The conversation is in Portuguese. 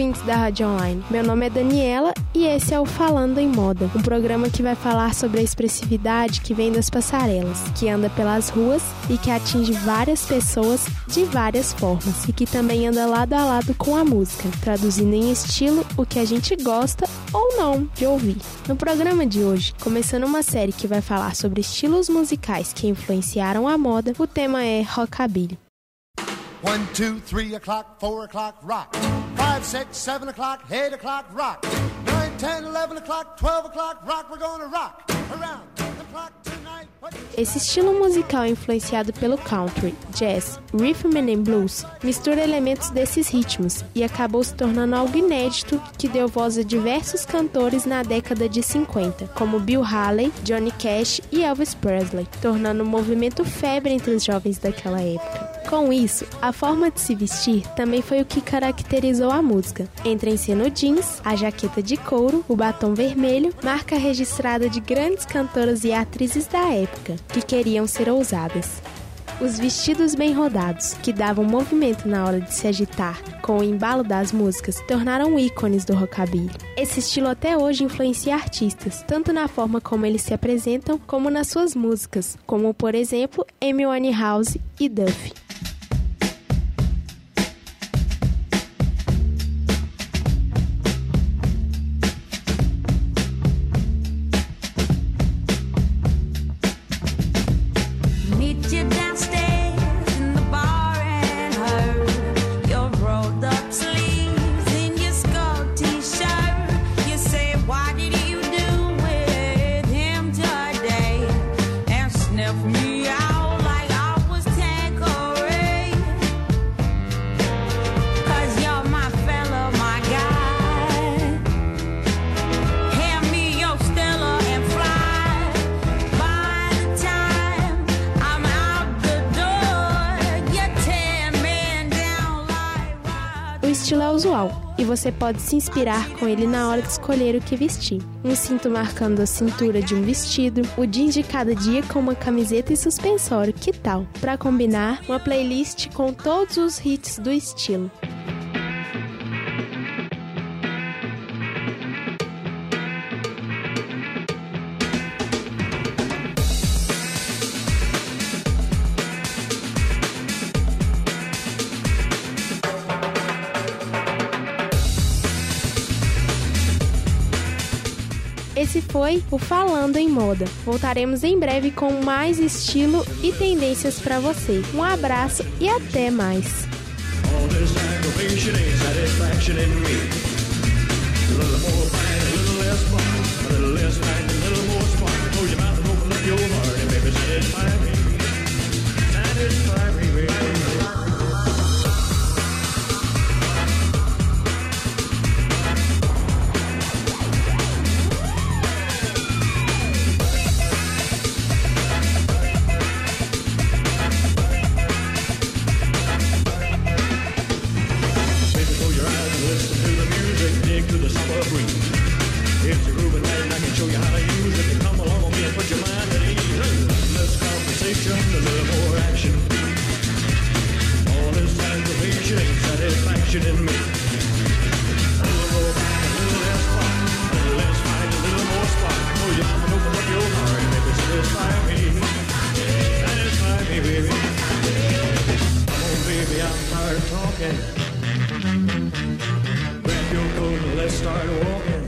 ouvintes da Rádio Online. Meu nome é Daniela e esse é o Falando em Moda, um programa que vai falar sobre a expressividade que vem das passarelas, que anda pelas ruas e que atinge várias pessoas de várias formas e que também anda lado a lado com a música, traduzindo em estilo o que a gente gosta ou não de ouvir. No programa de hoje, começando uma série que vai falar sobre estilos musicais que influenciaram a moda, o tema é rockabilly. One, two, three o'clock, o'clock, rock. Five, six, seven o'clock, o'clock, rock. Nine, ten, eleven o'clock, twelve o'clock, rock. We're gonna rock around tonight. Esse estilo musical influenciado pelo country, jazz, rhythm and blues mistura elementos desses ritmos e acabou se tornando algo inédito que deu voz a diversos cantores na década de 50, como Bill Haley, Johnny Cash e Elvis Presley, tornando o movimento febre entre os jovens daquela época. Com isso, a forma de se vestir também foi o que caracterizou a música. Entra em cena o jeans, a jaqueta de couro, o batom vermelho, marca registrada de grandes cantoras e atrizes da época, que queriam ser ousadas. Os vestidos bem rodados, que davam movimento na hora de se agitar com o embalo das músicas, tornaram ícones do rockabilly. Esse estilo até hoje influencia artistas, tanto na forma como eles se apresentam, como nas suas músicas, como por exemplo Amy Winehouse e Duffy. Estilo é usual e você pode se inspirar com ele na hora de escolher o que vestir. Um cinto marcando a cintura de um vestido, o jeans de cada dia com uma camiseta e suspensório, que tal? Para combinar, uma playlist com todos os hits do estilo. Esse foi o Falando em Moda. Voltaremos em breve com mais estilo e tendências para você. Um abraço e até mais. Tired. Grab your coat and let's start walking.